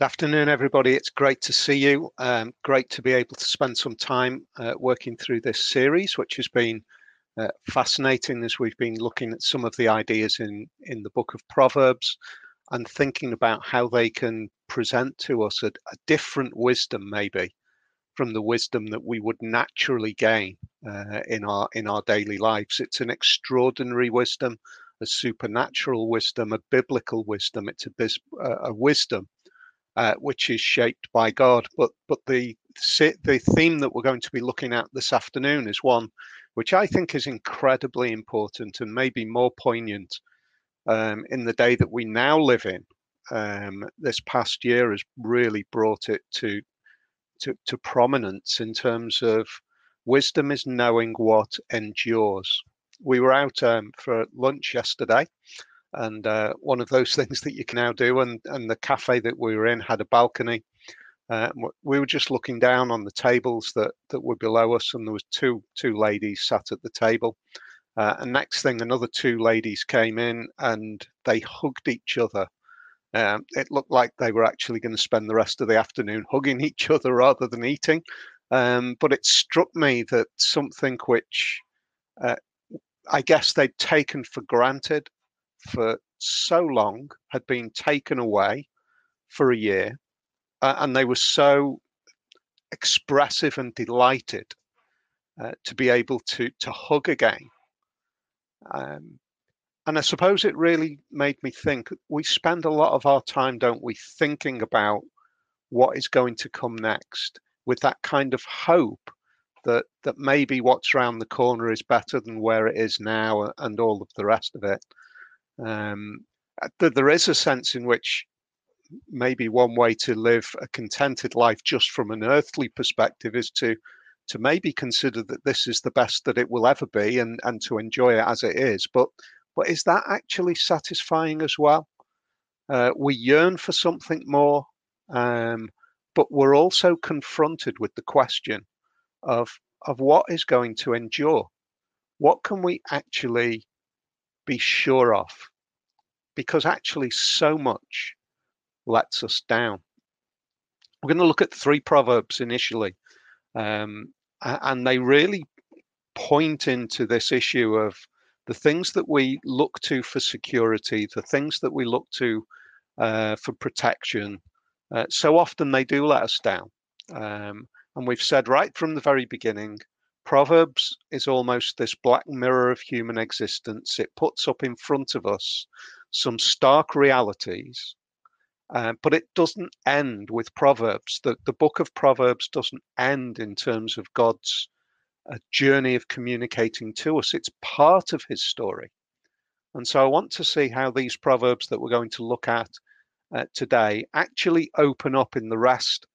Good afternoon, everybody. It's great to see you. Um, great to be able to spend some time uh, working through this series, which has been uh, fascinating as we've been looking at some of the ideas in, in the book of Proverbs and thinking about how they can present to us a, a different wisdom, maybe from the wisdom that we would naturally gain uh, in our in our daily lives. It's an extraordinary wisdom, a supernatural wisdom, a biblical wisdom. It's a, a wisdom uh, which is shaped by God. But but the the theme that we're going to be looking at this afternoon is one which I think is incredibly important and maybe more poignant um, in the day that we now live in. Um, this past year has really brought it to, to to prominence in terms of wisdom is knowing what endures. We were out um, for lunch yesterday, and uh, one of those things that you can now do. And and the cafe that we were in had a balcony. Uh, we were just looking down on the tables that that were below us, and there was two two ladies sat at the table. Uh, and next thing, another two ladies came in and they hugged each other. Um, it looked like they were actually going to spend the rest of the afternoon hugging each other rather than eating. Um, but it struck me that something which uh, I guess they'd taken for granted for so long had been taken away for a year, uh, and they were so expressive and delighted uh, to be able to to hug again. Um, and I suppose it really made me think. We spend a lot of our time, don't we, thinking about what is going to come next, with that kind of hope that that maybe what's around the corner is better than where it is now, and all of the rest of it. Um, uh, there is a sense in which maybe one way to live a contented life just from an earthly perspective is to to maybe consider that this is the best that it will ever be and and to enjoy it as it is. But but is that actually satisfying as well? Uh, we yearn for something more um, but we're also confronted with the question of of what is going to endure? What can we actually be sure of because actually so much lets us down. We're going to look at three proverbs initially, um, and they really point into this issue of the things that we look to for security, the things that we look to uh, for protection. Uh, so often they do let us down. Um, and we've said right from the very beginning Proverbs is almost this black mirror of human existence. It puts up in front of us some stark realities, uh, but it doesn't end with Proverbs. The, the book of Proverbs doesn't end in terms of God's uh, journey of communicating to us, it's part of his story. And so I want to see how these Proverbs that we're going to look at uh, today actually open up in the rest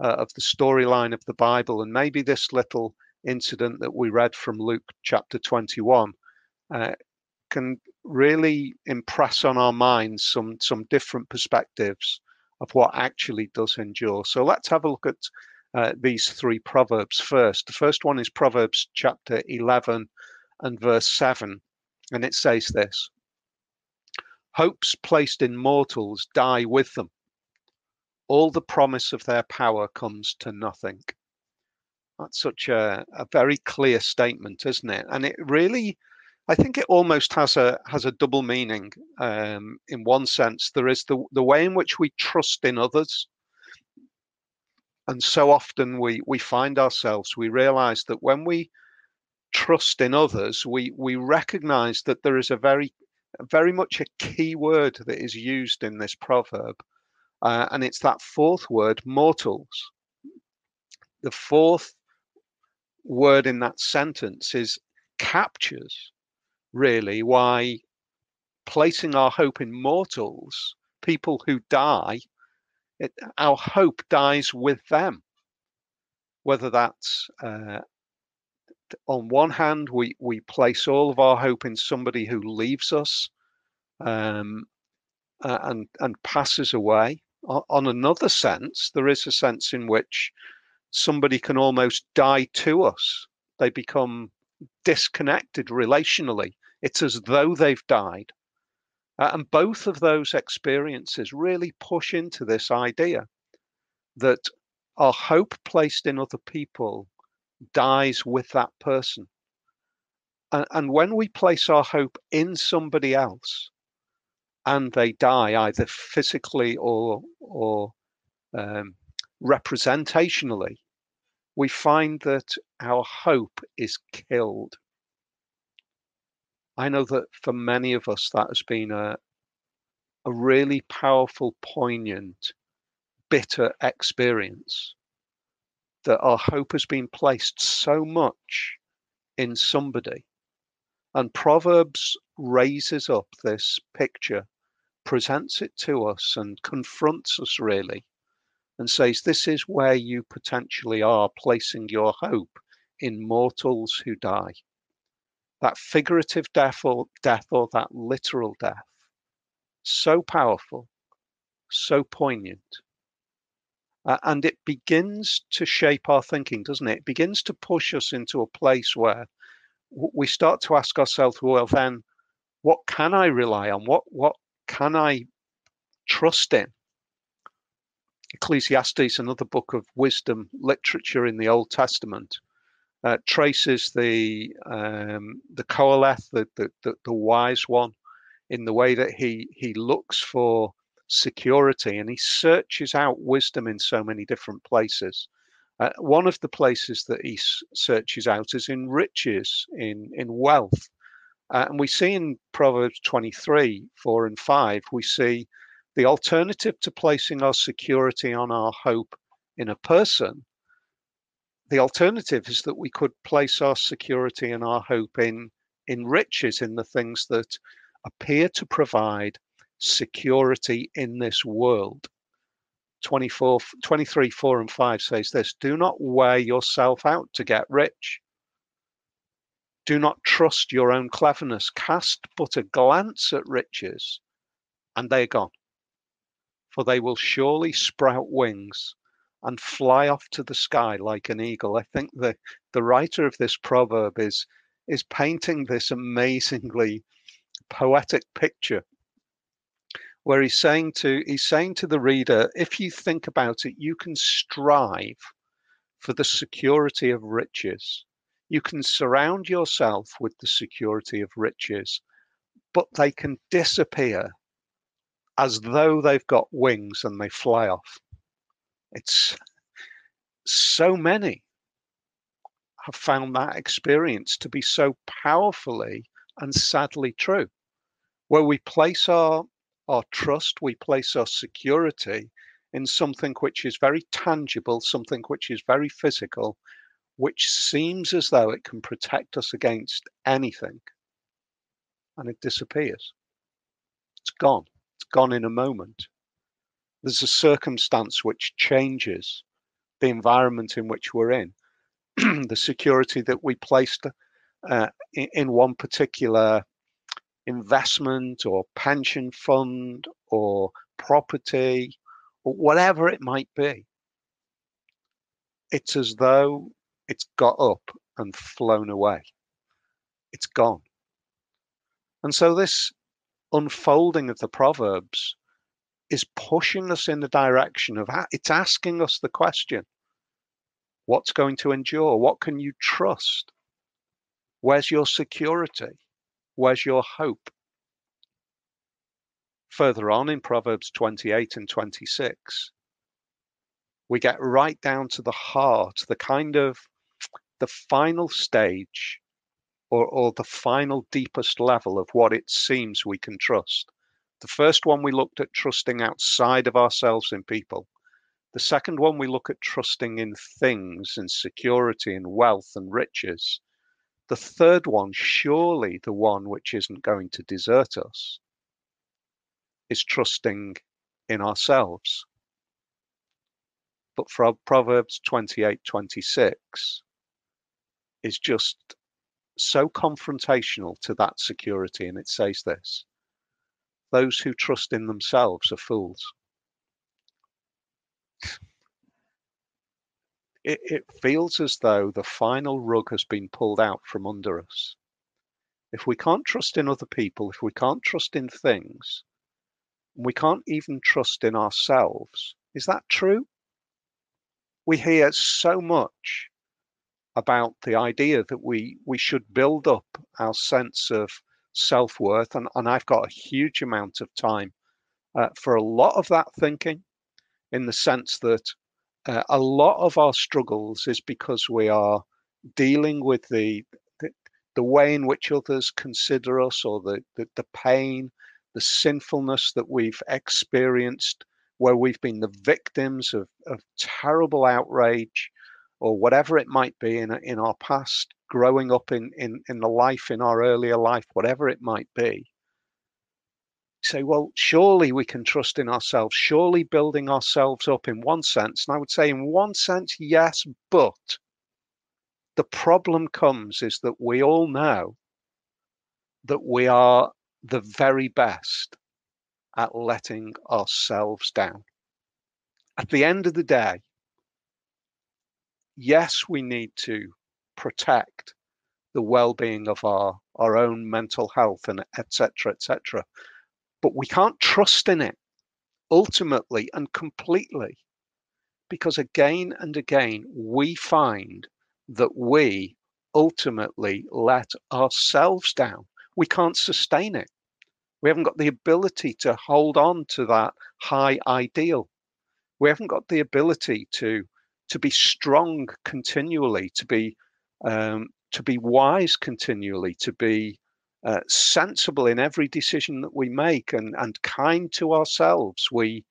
uh, of the storyline of the Bible. And maybe this little incident that we read from Luke chapter 21 uh, can really impress on our minds some some different perspectives of what actually does endure. So let's have a look at uh, these three proverbs first. The first one is Proverbs chapter 11 and verse 7, and it says this Hopes placed in mortals die with them. All the promise of their power comes to nothing. That's such a, a very clear statement, isn't it? And it really, I think it almost has a has a double meaning. Um, in one sense, there is the the way in which we trust in others, and so often we we find ourselves we realize that when we trust in others, we we recognize that there is a very very much a key word that is used in this proverb, uh, and it's that fourth word, mortals. The fourth word in that sentence is captures really why placing our hope in mortals, people who die, it, our hope dies with them. Whether that's uh, on one hand, we, we place all of our hope in somebody who leaves us um, and, and passes away. on another sense, there is a sense in which somebody can almost die to us. They become disconnected relationally. It's as though they've died. Uh, and both of those experiences really push into this idea that our hope placed in other people dies with that person. And, and when we place our hope in somebody else and they die either physically or, or um, representationally, we find that our hope is killed. I know that for many of us, that has been a, a really powerful, poignant, bitter experience. That our hope has been placed so much in somebody. And Proverbs raises up this picture, presents it to us, and confronts us really and says, This is where you potentially are placing your hope in mortals who die. That figurative death or death or that literal death. So powerful, so poignant. Uh, and it begins to shape our thinking, doesn't it? It begins to push us into a place where we start to ask ourselves, well, then, what can I rely on? What what can I trust in? Ecclesiastes, another book of wisdom literature in the Old Testament, uh, traces the um, the Qoheleth, the, the, the the wise one, in the way that he he looks for security and he searches out wisdom in so many different places. Uh, one of the places that he searches out is in riches, in in wealth, uh, and we see in Proverbs 23, 4 and 5, we see the alternative to placing our security on our hope in a person, the alternative is that we could place our security and our hope in, in riches, in the things that appear to provide security in this world. 24, 23, 4 and 5 says this Do not wear yourself out to get rich. Do not trust your own cleverness. Cast but a glance at riches, and they are gone for they will surely sprout wings and fly off to the sky like an eagle. I think the, the writer of this proverb is, is painting this amazingly poetic picture where he's saying to he's saying to the reader if you think about it you can strive for the security of riches you can surround yourself with the security of riches but they can disappear as though they've got wings and they fly off. It's so many have found that experience to be so powerfully and sadly true. Where we place our our trust, we place our security in something which is very tangible, something which is very physical, which seems as though it can protect us against anything. And it disappears. It's gone It's gone in a moment. There's a circumstance which changes the environment in which we're in. the security that we placed uh, in, in one particular investment or pension fund or property or whatever it might be. It's as though it's got up and flown away. It's gone. And so this unfolding of the Proverbs is pushing us in the direction of it's asking us the question what's going to endure? What can you trust? Where's your security? Where's your hope? Further on in Proverbs 28 and 26, we get right down to the heart, the kind of the final stage or, or the final deepest level of what it seems we can trust. The first one we looked at trusting outside of ourselves in people. The second one we look at trusting in things and security and wealth and riches. The third one, surely the one which isn't going to desert us, is trusting in ourselves. But for Proverbs 28 26 is just so confrontational to that security, and it says this those who trust in themselves are fools. It, it, feels as though the final rug has been pulled out from under us. If we can't trust in other people, if we can't trust in things, we can't even trust in ourselves, is that true? we hear so much about the idea that we we should build up our sense of self-worth and, and i've got a huge amount of time uh, for a lot of that thinking in the sense that uh, a lot of our struggles is because we are dealing with the, the, the way in which others consider us or the, the, the pain the sinfulness that we've experienced where we've been the victims of, of terrible outrage or whatever it might be in, in our past, growing up in, in, in the life, in our earlier life, whatever it might be. Say, well, surely we can trust in ourselves, surely building ourselves up in one sense. And I would say, in one sense, yes, but the problem comes is that we all know that we are the very best at letting ourselves down. At the end of the day, yes, we need to protect the well-being of our our own mental health and etc etc but we can't trust in it ultimately and completely because again and again we find that we ultimately let ourselves down. We can't sustain it. We haven't got the ability to hold on to that high ideal. We haven't got the ability to to be strong continually, to be um, to be wise continually, to be uh, sensible in every decision that we make, and and kind to ourselves. We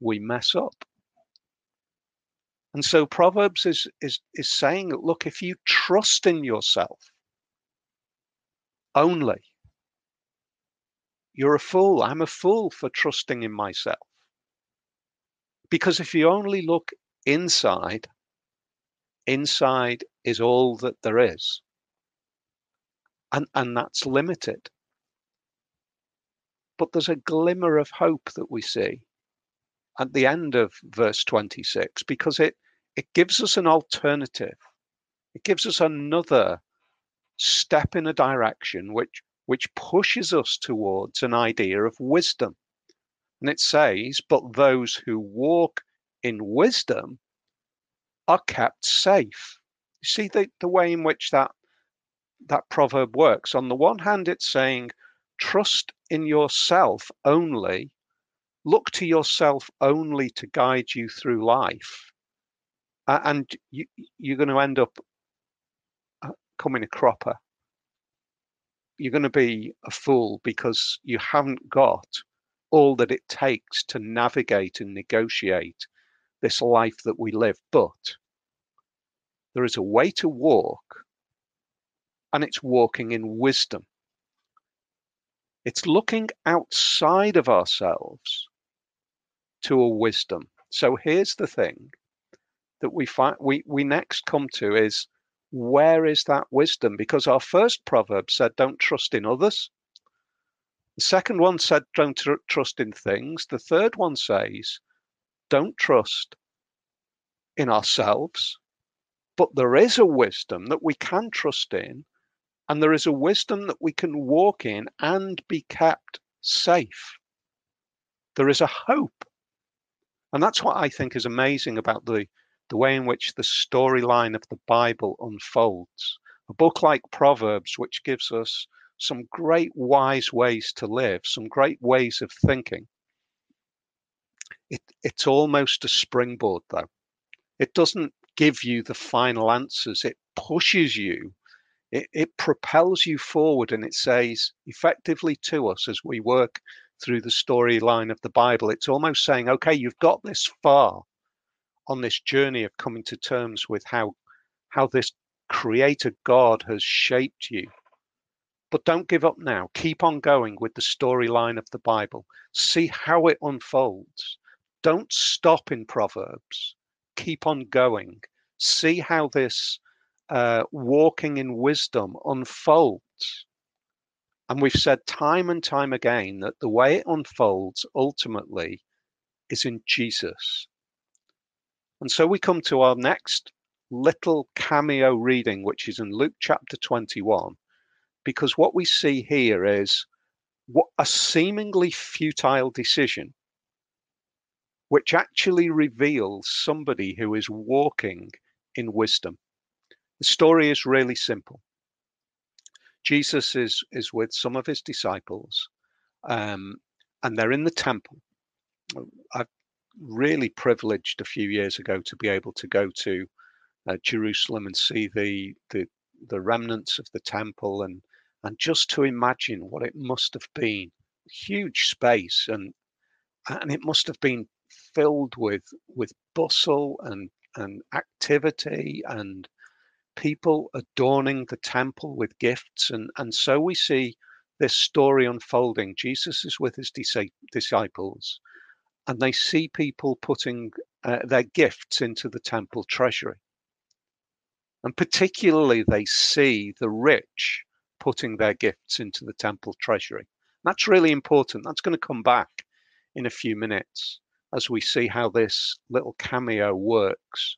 we mess up. And so Proverbs is is is saying, look, if you trust in yourself only, you're a fool. I'm a fool for trusting in myself. Because if you only look inside, inside is all that there is. And, and that's limited. But there's a glimmer of hope that we see at the end of verse 26 because it, it gives us an alternative. It gives us another step in a direction which which pushes us towards an idea of wisdom. And it says, But those who walk in wisdom are kept safe. You see the, the way in which that that proverb works. On the one hand, it's saying, trust in yourself only, look to yourself only to guide you through life. Uh, and you, you're going to end up uh, coming a cropper you're going to be a fool because you haven't got all that it takes to navigate and negotiate this life that we live. But there is a way to walk, and it's walking in wisdom. It's looking outside of ourselves to a wisdom. So here's the thing that we find we, we next come to is where is that wisdom? Because our first proverb said, don't trust in others. The second one said, don't tr- trust in things. The third one says, don't trust in ourselves. But there is a wisdom that we can trust in, and there is a wisdom that we can walk in and be kept safe. There is a hope. And that's what I think is amazing about the the way in which the storyline of the Bible unfolds. A book like Proverbs, which gives us some great wise ways to live, some great ways of thinking. It, it's almost a springboard, though. It doesn't give you the final answers, it pushes you, it, it propels you forward, and it says effectively to us as we work through the storyline of the Bible, it's almost saying, okay, you've got this far on this journey of coming to terms with how how this creator God has shaped you. But don't give up now. Keep on going with the storyline of the Bible. See how it unfolds. Don't stop in Proverbs. Keep on going. See how this uh, walking in wisdom unfolds. And we've said time and time again that the way it unfolds ultimately is in Jesus. And so we come to our next little cameo reading, which is in Luke chapter 21, because what we see here is what a seemingly futile decision which actually reveals somebody who is walking in wisdom. The story is really simple. Jesus is is with some of his disciples, um, and they're in the temple. I've really privileged a few years ago to be able to go to uh, Jerusalem and see the, the the remnants of the temple and and just to imagine what it must have been huge space and and it must have been filled with with bustle and and activity and people adorning the temple with gifts and and so we see this story unfolding jesus is with his disciples and they see people putting uh, their gifts into the temple treasury and particularly, they see the rich putting their gifts into the temple treasury. That's really important. That's going to come back in a few minutes as we see how this little cameo works.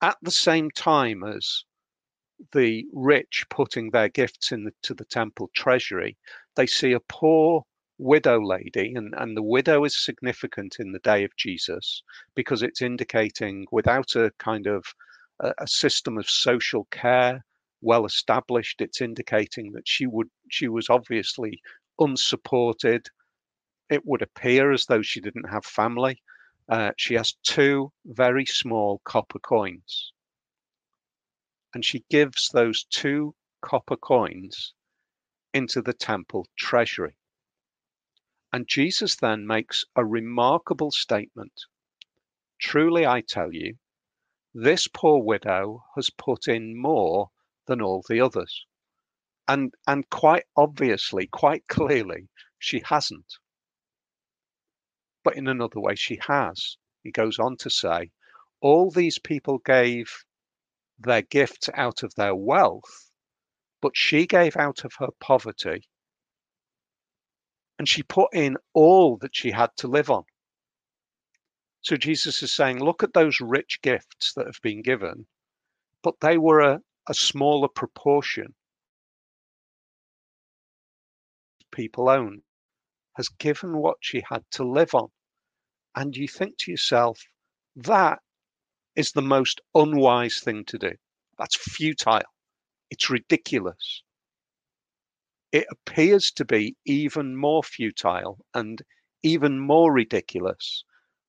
At the same time as the rich putting their gifts into the temple treasury, they see a poor widow lady, and, and the widow is significant in the day of Jesus because it's indicating without a kind of a, a system of social care well established. It's indicating that she would she was obviously unsupported. It would appear as though she didn't have family. Uh, she has two very small copper coins. And she gives those two copper coins into the temple treasury. And Jesus then makes a remarkable statement. Truly, I tell you, this poor widow has put in more than all the others. And, and quite obviously, quite clearly, she hasn't. But in another way, she has. He goes on to say, all these people gave their gifts out of their wealth, but she gave out of her poverty. And she put in all that she had to live on. So Jesus is saying, look at those rich gifts that have been given, but they were a, a smaller proportion. People own has given what she had to live on. And you think to yourself, that is the most unwise thing to do. That's futile. It's ridiculous. It appears to be even more futile and even more ridiculous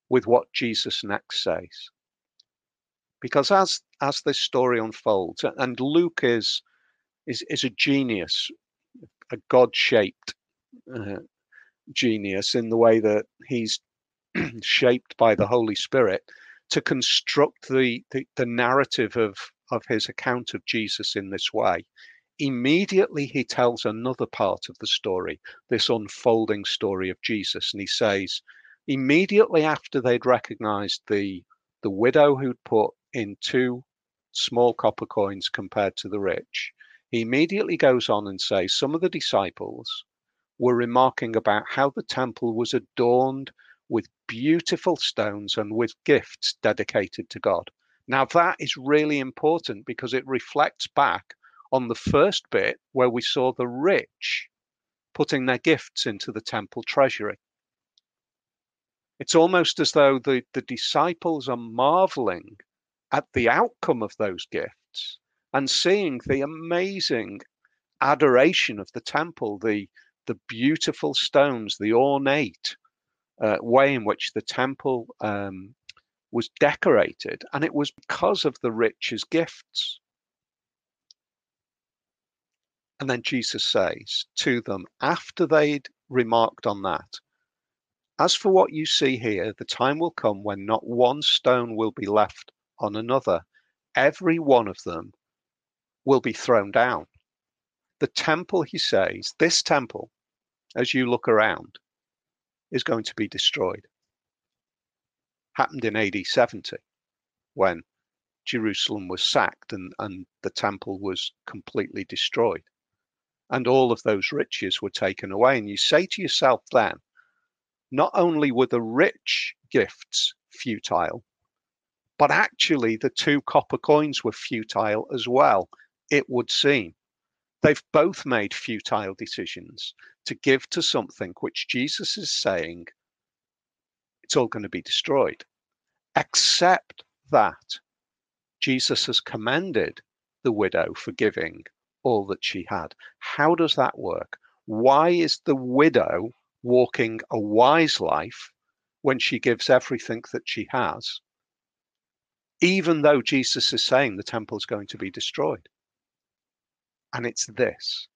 with what Jesus next says. Because as as this story unfolds, and Luke is is is a genius, a God-shaped uh, genius in the way that he's shaped by the Holy Spirit to construct the, the, the narrative of of his account of Jesus in this way. Immediately he tells another part of the story, this unfolding story of Jesus, and he says, immediately after they'd recognized the the widow who'd put in two small copper coins compared to the rich, he immediately goes on and says some of the disciples were remarking about how the temple was adorned with beautiful stones and with gifts dedicated to God. Now, that is really important because it reflects back on the first bit where we saw the rich putting their gifts into the temple treasury. It's almost as though the, the disciples are marveling at the outcome of those gifts and seeing the amazing adoration of the temple, the, the beautiful stones, the ornate uh, way in which the temple um, was decorated. And it was because of the rich's gifts. And then Jesus says to them, after they'd remarked on that, as for what you see here, the time will come when not one stone will be left on another. Every one of them will be thrown down. The temple, he says, this temple, as you look around, is going to be destroyed. Happened in AD 70 when Jerusalem was sacked and, and the temple was completely destroyed. And all of those riches were taken away. And you say to yourself then, not only were the rich gifts futile, but actually the two copper coins were futile as well, it would seem. They've both made futile decisions to give to something which Jesus is saying it's all going to be destroyed. Except that Jesus has commended the widow for giving all that she had. How does that work? Why is the widow walking a wise life when she gives everything that she has, even though Jesus is saying the temple is going to be destroyed? And it's this.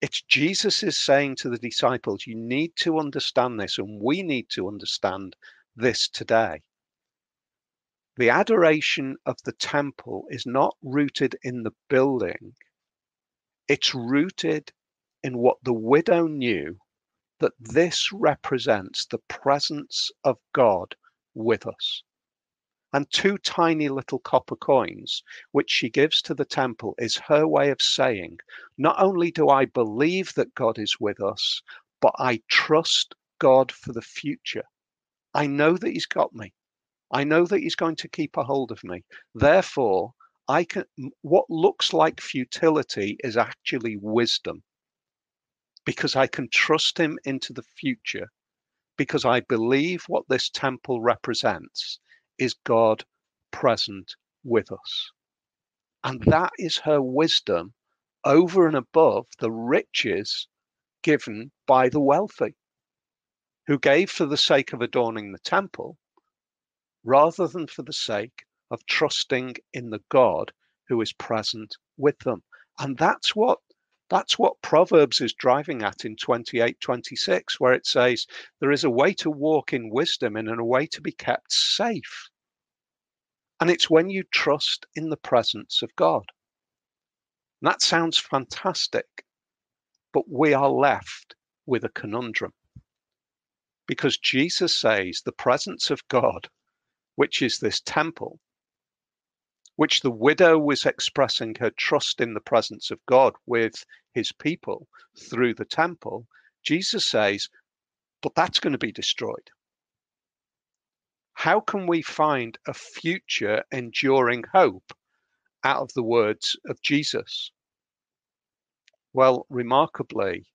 It's Jesus is saying to the disciples, you need to understand this, and we need to understand this today. The adoration of the temple is not rooted in the building, it's rooted in what the widow knew that this represents the presence of God with us and two tiny little copper coins, which she gives to the temple, is her way of saying, Not only do I believe that God is with us, but I trust God for the future. I know that He's got me. I know that He's going to keep a hold of me. Therefore, I can what looks like futility is actually wisdom because I can trust him into the future because I believe what this temple represents is God present with us. And that is her wisdom over and above the riches given by the wealthy, who gave for the sake of adorning the temple rather than for the sake of trusting in the God who is present with them. And that's what that's what Proverbs is driving at in 28 26, where it says, There is a way to walk in wisdom and in a way to be kept safe. And it's when you trust in the presence of God. And that sounds fantastic, but we are left with a conundrum. Because Jesus says the presence of God, which is this temple, which the widow was expressing her trust in the presence of God with his people through the temple, Jesus says, but that's going to be destroyed. How can we find a future enduring hope out of the words of Jesus? Well, remarkably,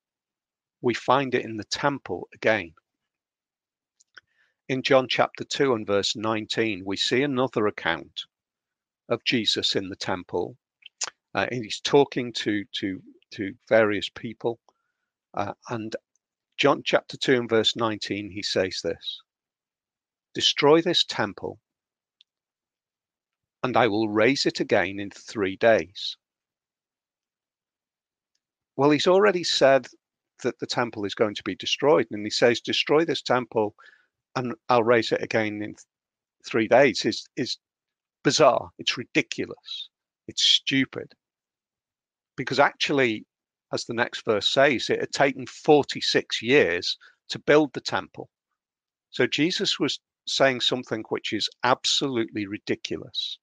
we find it in the temple again. In John chapter 2 and verse 19, we see another account of Jesus in the temple. Uh, and he's talking to, to to various people. Uh, and John chapter 2 and verse 19, he says this Destroy this temple, and I will raise it again in three days. Well, he's already said that the temple is going to be destroyed, and he says, Destroy this temple, and I'll raise it again in three days. Is is bizarre. It's ridiculous. It's stupid because actually, as the next verse says, it had taken 46 years to build the temple. So Jesus was saying something which is absolutely ridiculous.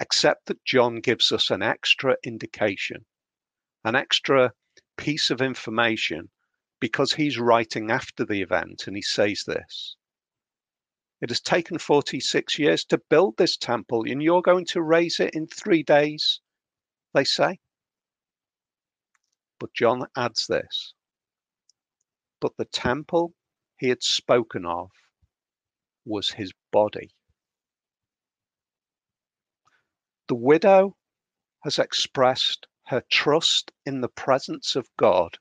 Except that John gives us an extra indication, an extra piece of information, because he's writing after the event and he says this. It has taken 46 years to build this temple, and you're going to raise it in three days they say. But John adds this But the temple he had spoken of was his body. The widow has expressed her trust in the presence of God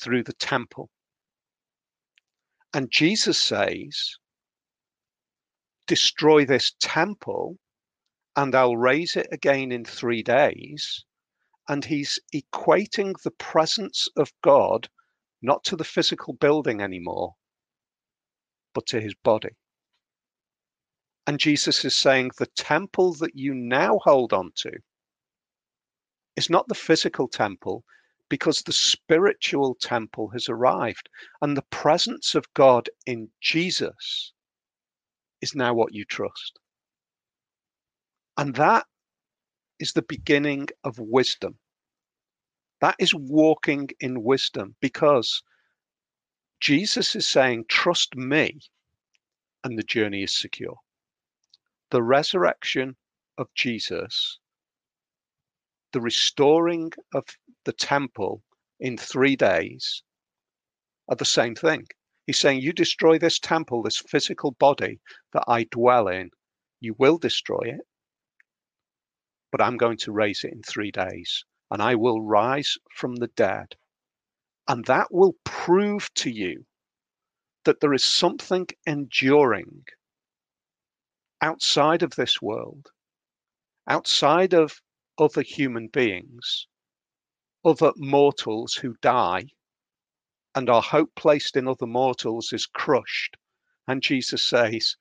through the temple. And Jesus says, Destroy this temple and I'll raise it again in three days. And he's equating the presence of God not to the physical building anymore, but to his body. And Jesus is saying the temple that you now hold on to is not the physical temple because the spiritual temple has arrived and the presence of God in Jesus is now what you trust. And that is the beginning of wisdom. That is walking in wisdom because Jesus is saying, Trust me, and the journey is secure. The resurrection of Jesus, the restoring of the temple in three days are the same thing. He's saying, You destroy this temple, this physical body that I dwell in, you will destroy it, but I'm going to raise it in three days, and I will rise from the dead. And that will prove to you that there is something enduring outside of this world, outside of other human beings, other mortals who die, and our hope placed in other mortals is crushed. And Jesus says,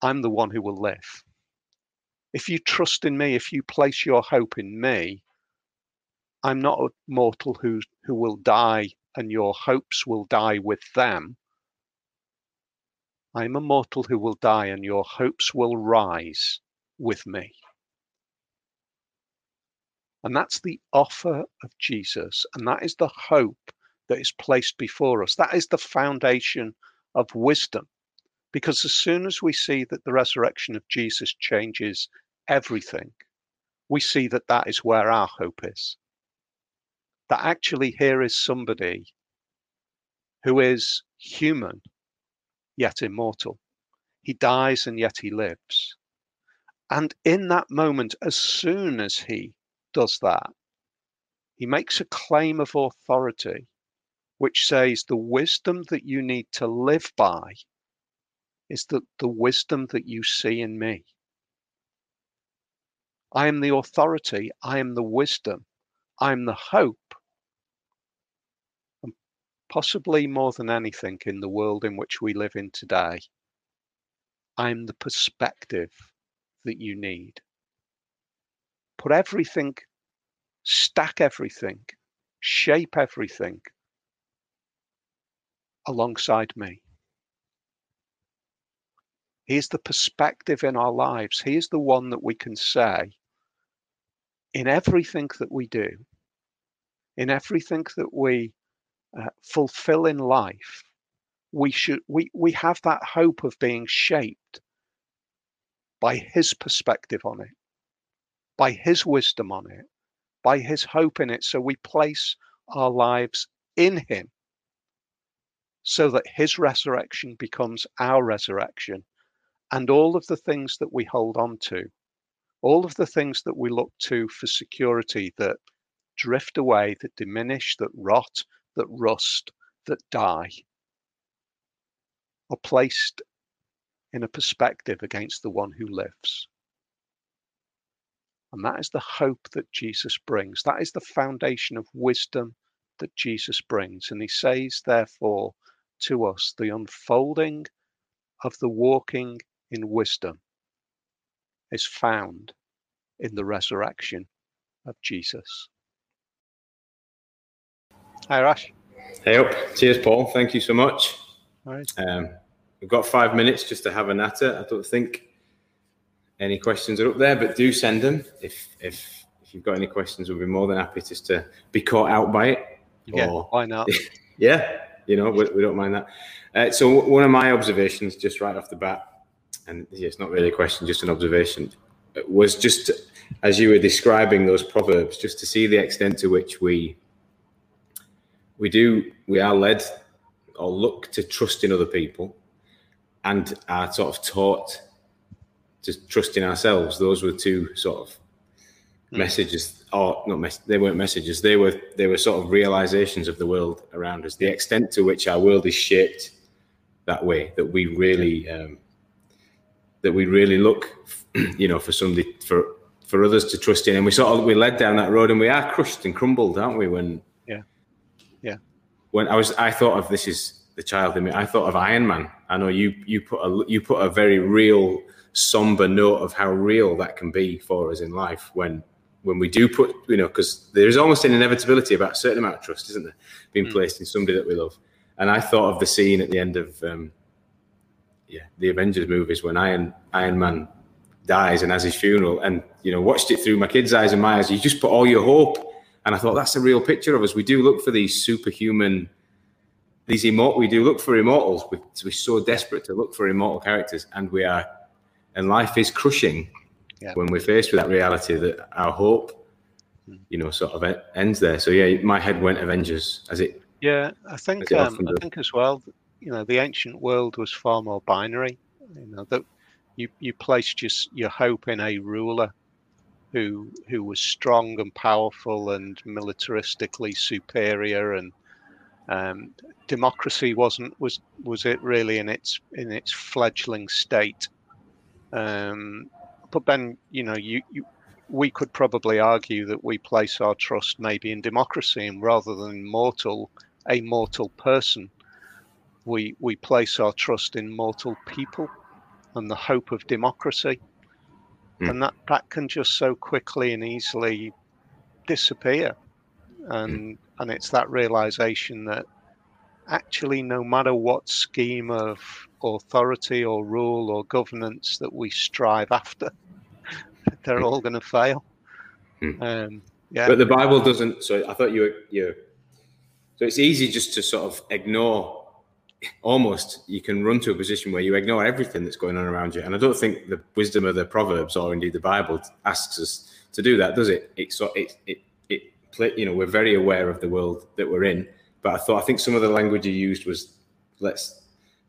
I'm the one who will live. If you trust in me, if you place your hope in me, I'm not a mortal who, who will die and your hopes will die with them. I am a mortal who will die and your hopes will rise with me. And that's the offer of Jesus. And that is the hope that is placed before us. That is the foundation of wisdom. Because as soon as we see that the resurrection of Jesus changes everything, we see that that is where our hope is. That actually here is somebody who is human, yet immortal. He dies and yet he lives. And in that moment, as soon as he does that. He makes a claim of authority, which says the wisdom that you need to live by is the, the wisdom that you see in me. I am the authority, I am the wisdom, I am the hope. Possibly more than anything in the world in which we live in today, I'm the perspective that you need put everything, stack everything, shape everything alongside me. He is the perspective in our lives. He is the one that we can say in everything that we do, in everything that we uh, fulfill in life. We should we we have that hope of being shaped by his perspective on it by his wisdom on it, by his hope in it. So we place our lives in him so that his resurrection becomes our resurrection. And all of the things that we hold on to, all of the things that we look to for security that drift away, that diminish, that rot, that rust, that die, are placed in a perspective against the one who lives. And that is the hope that Jesus brings. That is the foundation of wisdom that Jesus brings. And he says, therefore, to us, the unfolding of the walking in wisdom is found in the resurrection of Jesus. Hi, Rash. Hey up. Cheers, Paul. Thank you so much. All right. Um, we've got five minutes just to have a natter. I don't think any questions are up there, but do send them. If if if you've got any questions, we'll be more than happy just to be caught out by it. Yeah, or, why not? yeah, you know, we, we don't mind that. Uh, so one of my observations, just right off the bat, and yeah, it's not really a question, just an observation, was just as you were describing those proverbs, just to see the extent to which we we do we are led or look to trust in other people, and are sort of taught to trust in ourselves. Those were two sort of hmm. messages, or not mes- they weren't messages. They were they were sort of realizations of the world around us. The extent to which our world is shaped that way, that we really um, that we really look, you know, for somebody for for others to trust in, and we sort of we led down that road, and we are crushed and crumbled, aren't we? When. When I was, I thought of this is the child in me. I thought of Iron Man. I know you you put a you put a very real somber note of how real that can be for us in life when when we do put you know because there is almost an inevitability about a certain amount of trust isn't there being mm. placed in somebody that we love and i thought of the scene at the end of um, yeah the avengers movies when iron iron man dies and has his funeral and you know watched it through my kids eyes and my eyes you just put all your hope and i thought that's a real picture of us we do look for these superhuman these immortal we do look for immortals we, we're so desperate to look for immortal characters and we are and life is crushing yeah. when we're faced with that reality that our hope, you know, sort of ends there. So yeah, my head went Avengers as it Yeah, I think um, I think as well. You know, the ancient world was far more binary. You know that you you placed your your hope in a ruler who who was strong and powerful and militaristically superior and um, democracy wasn't was was it really in its in its fledgling state? Um, but then you know you, you we could probably argue that we place our trust maybe in democracy and rather than mortal a mortal person we we place our trust in mortal people and the hope of democracy mm. and that that can just so quickly and easily disappear and mm. and it's that realization that actually no matter what scheme of authority or rule or governance that we strive after they're all going to fail mm. um, yeah but the bible doesn't so i thought you were you so it's easy just to sort of ignore almost you can run to a position where you ignore everything that's going on around you. And I don't think the wisdom of the Proverbs or indeed the Bible asks us to do that, does it? It so it it it play, you know we're very aware of the world that we're in, but I thought I think some of the language you used was let's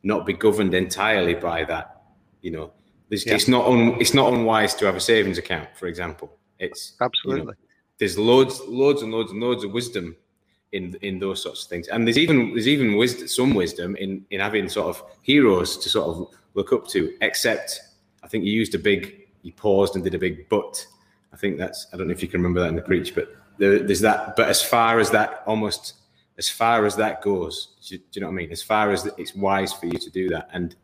not be governed entirely by that. You know, yeah. it's not un, it's not unwise to have a savings account, for example. It's absolutely. You know, there's loads, loads and loads and loads of wisdom in in those sorts of things. And there's even there's even wisdom, some wisdom in in having sort of heroes to sort of look up to. Except, I think you used a big, you paused and did a big but. I think that's I don't know if you can remember that in the preach, but there, there's that. But as far as that almost as far as that goes, do you, do you know what I mean? As far as it's wise for you to do that, and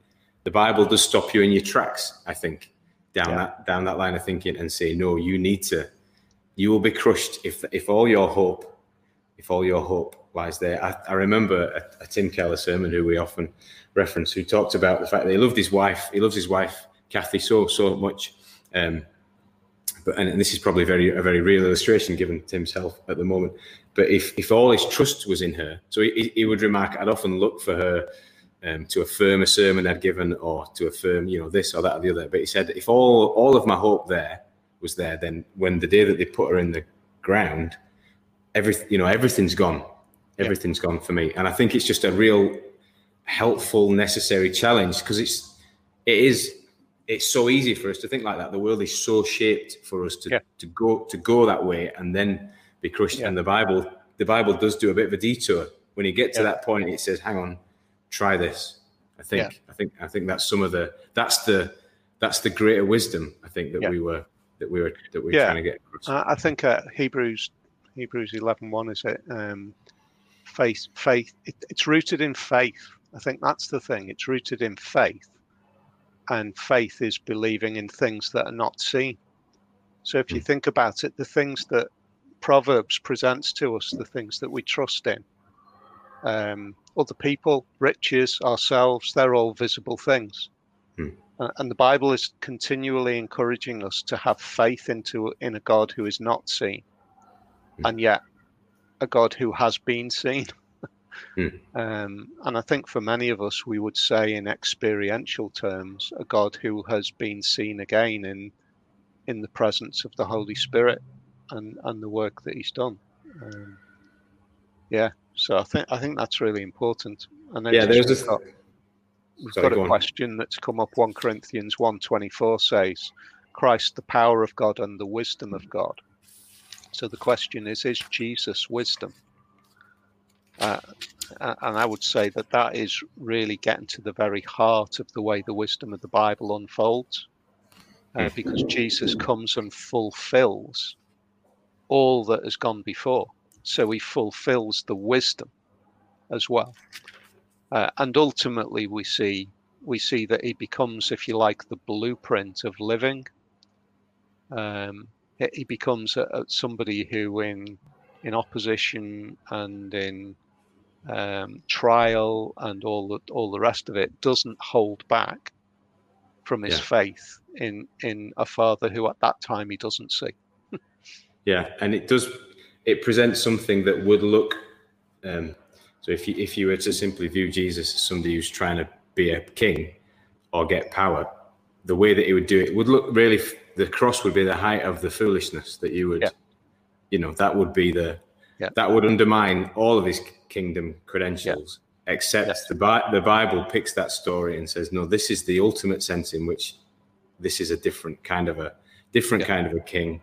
the Bible does stop you in your tracks. I think down yeah. that down that line of thinking and say, no, you need to. You will be crushed if if all your hope if all your hope lies there. I, I remember a, a, Tim Keller sermon who we often reference, who talked about the fact that he loved his wife. He loves his wife, Kathy, so so much. Um, but and, this is probably very a very real illustration given Tim's health at the moment. But if if all his trust was in her, so he, he would remark, I'd often look for her. Um, to affirm a sermon I'd given, or to affirm, you know, this or that or the other. But he said, if all all of my hope there was there, then when the day that they put her in the ground, every you know everything's gone. Everything's yeah. gone for me. And i think it's just a real helpful necessary challenge because it's it is it's so easy for us to think like that. The world is so shaped for us to, yeah. to go to go that way and then be crushed. Yeah. and the bible the bible does do a bit of a detour. When you get to that point it says hang on try this. I think i think i think that's some of the that's the that's the greater wisdom i think that we were that we were that we are trying to get across. i think uh, hebrews Hebrews 11 1, is it? Um, faith, faith. It, it's rooted in faith. I think that's the thing. It's rooted in faith. And faith is believing in things that are not seen. So if you hmm. think about it, the things that Proverbs presents to us, the things that we trust in, um, other people, riches, ourselves, they're all visible things. Hmm. Uh, and the Bible is continually encouraging us to have faith into in a God who is not seen and yet a God who has been seen. mm. um, and I think for many of us, we would say in experiential terms, a God who has been seen again in in the presence of the Holy Spirit and and the work that He's done. Um, yeah, so I think I think that's really important. And yeah, there's this. Got, we've Sorry, got a question on. that's come up. One Corinthians one twenty four says, "Christ, the power of God and the wisdom of God." So the question is, is Jesus wisdom? Uh, and I would say that that is really getting to the very heart of the way the wisdom of the Bible unfolds, uh, hmm. because Jesus comes and fulfills all that has gone before. So he fulfills the wisdom as well, uh, and ultimately we see we see that he becomes, if you like, the blueprint of living. Um, he becomes a, a somebody who, in in opposition and in um, trial and all the all the rest of it, doesn't hold back from his yeah. faith in in a father who at that time he doesn't see. yeah, and it does. It presents something that would look. Um, so if you if you were to simply view Jesus as somebody who's trying to be a king or get power, the way that he would do it would look really the cross would be the height of the foolishness that you would, yeah. you know, that would be the yeah. that would undermine all of his kingdom credentials. Yeah. Except the Bi- the Bible picks that story and says, no, this is the ultimate sense in which this is a different kind of a different kind of a king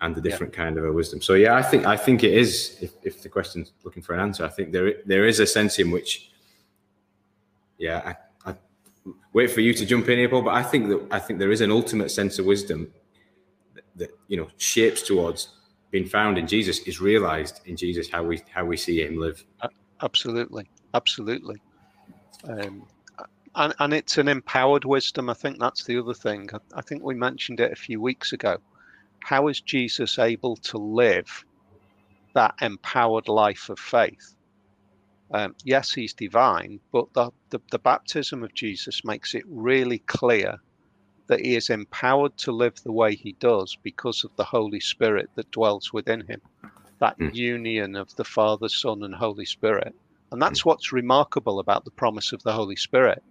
and a different kind of a wisdom. So yeah, I think I think it is. If, if the question's looking for an answer, I think there there is a sense in which, yeah, I wait for you to jump in here, Paul. But I think that I think there is an ultimate sense of wisdom that, that you know shapes towards being found in Jesus is realized in Jesus how we how we see him live. Absolutely, absolutely. Um, and, and it's an empowered wisdom. I think that's the other thing. I, I think we mentioned it a few weeks ago. How is Jesus able to live that empowered life of faith? Um, yes, he's divine, but the, the, the baptism of Jesus makes it really clear that he is empowered to live the way he does because of the Holy Spirit that dwells within him, that mm. union of the Father, Son, and Holy Spirit. And that's mm. what's remarkable about the promise of the Holy Spirit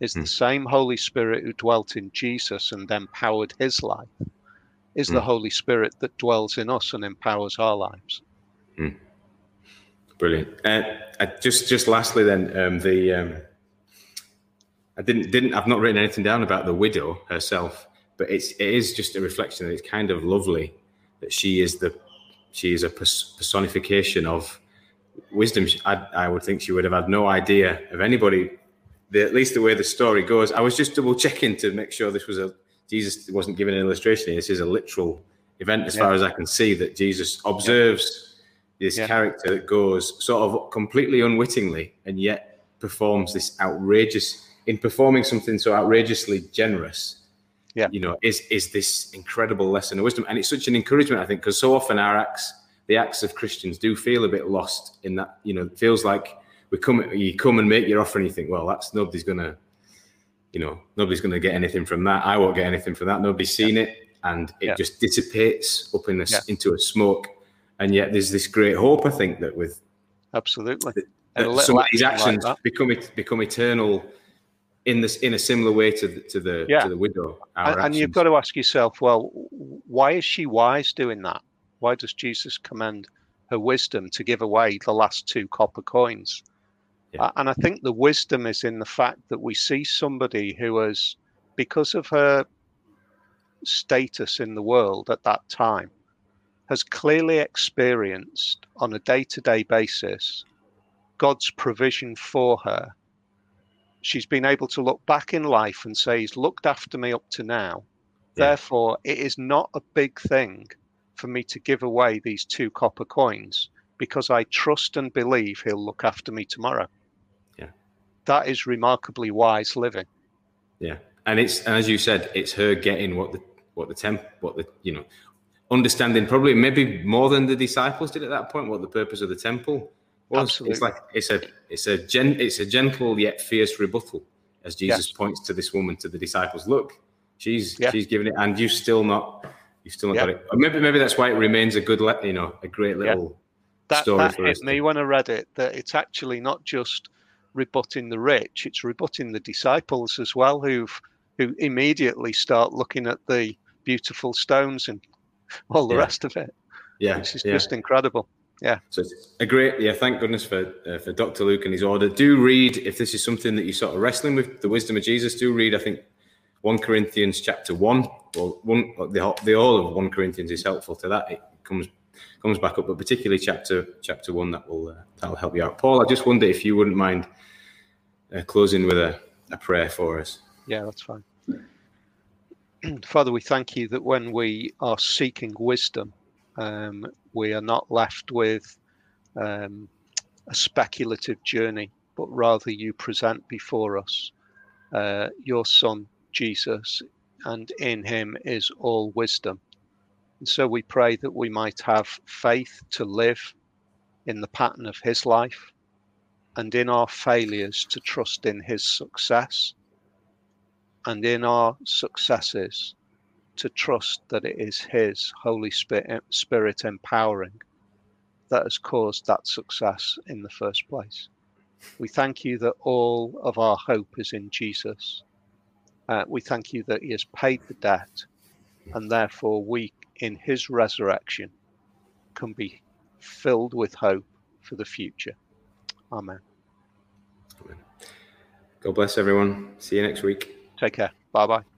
is mm. the hmm. same Holy Spirit who dwelt in Jesus and empowered his life is the hmm. Holy Spirit that dwells in us and empowers our lives. Brilliant. Uh, uh, just just lastly then um, the um, I didn't didn't I've not written anything down about the widow herself, but it's it is just a reflection that it's kind of lovely that she is the she is a personification of wisdom. I, I would think she would have had no idea of anybody. The, at least the way the story goes. I was just double checking to make sure this was a Jesus wasn't giving an illustration. This is a literal event, as yeah. far as I can see, that Jesus observes yeah. This yeah. character that goes sort of completely unwittingly and yet performs this outrageous in performing something so outrageously generous, yeah, you know, is is this incredible lesson of wisdom, and it's such an encouragement, I think, because so often our acts, the acts of Christians, do feel a bit lost in that. You know, it feels like we come, you come and make your offer, and you think, well, that's nobody's gonna, you know, nobody's gonna get anything from that. I won't get anything from that. Nobody's seen yeah. it, and it yeah. just dissipates up in this yeah. into a smoke. And yet, there's this great hope, I think, that with absolutely. That, some of these actions like become become eternal in this in a similar way to the, to the yeah. to the widow. And, and, you've got to ask yourself, well, why is she wise doing that? Why does Jesus commend her wisdom to give away the last two copper coins? Yeah. And I think the wisdom is in the fact that we see somebody who has, because of her status in the world at that time, has clearly experienced on a day to day basis God's provision for her she's been able to look back in life and say, He's looked after me up to now. Yeah. Therefore, it is not a big thing for me to give away these two copper coins because I trust and believe He'll look after me tomorrow. Yeah. That is remarkably wise living. Yeah. And it's, and as you said, it's her getting what the, what the temp, what the, you know, understanding probably maybe more than the disciples did at that point, what the purpose of the temple was. Absolutely. It's like it's a it's a gen, it's a gentle yet fierce rebuttal as Jesus yeah. points to this woman to the disciples. Look, she's yeah. she's giving it, and you still not you still not yeah. got it. maybe maybe that's why it remains a good you know a great little that, story that for hit us. me when I read it that it's actually not just rebutting the rich; it's rebutting the disciples as well, who've who immediately start looking at the beautiful stones and all the rest of it. Yeah, which is just incredible. Yeah. So it's a great, yeah. Thank goodness for uh, for Dr. Luke and his order. Do read if this is something that you're sort of wrestling with the wisdom of Jesus. Do read. I think one Corinthians chapter one or one the the whole of one Corinthians is helpful to that. It comes comes back up, but particularly chapter chapter one that will uh, that'll help you out. Paul, I just wonder if you wouldn't mind uh, closing with a, a prayer for us. Yeah, that's fine. Father, we thank you that when we are seeking wisdom, um, we are not left with um, a speculative journey, but rather you present before us uh, your Son, Jesus, and in him is all wisdom. And so we pray that we might have faith to live in the pattern of his life and in our failures to trust in his success and in our successes to trust that it is His Holy Spirit empowering that has caused that success in the first place. We thank you that all of our hope is in Jesus. Uh, we thank you that He has paid the debt, and therefore we, in His resurrection, can be filled with hope for the future. Amen. God bless everyone. See you next week. Take care. Bye bye.